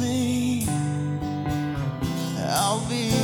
me, I'll be.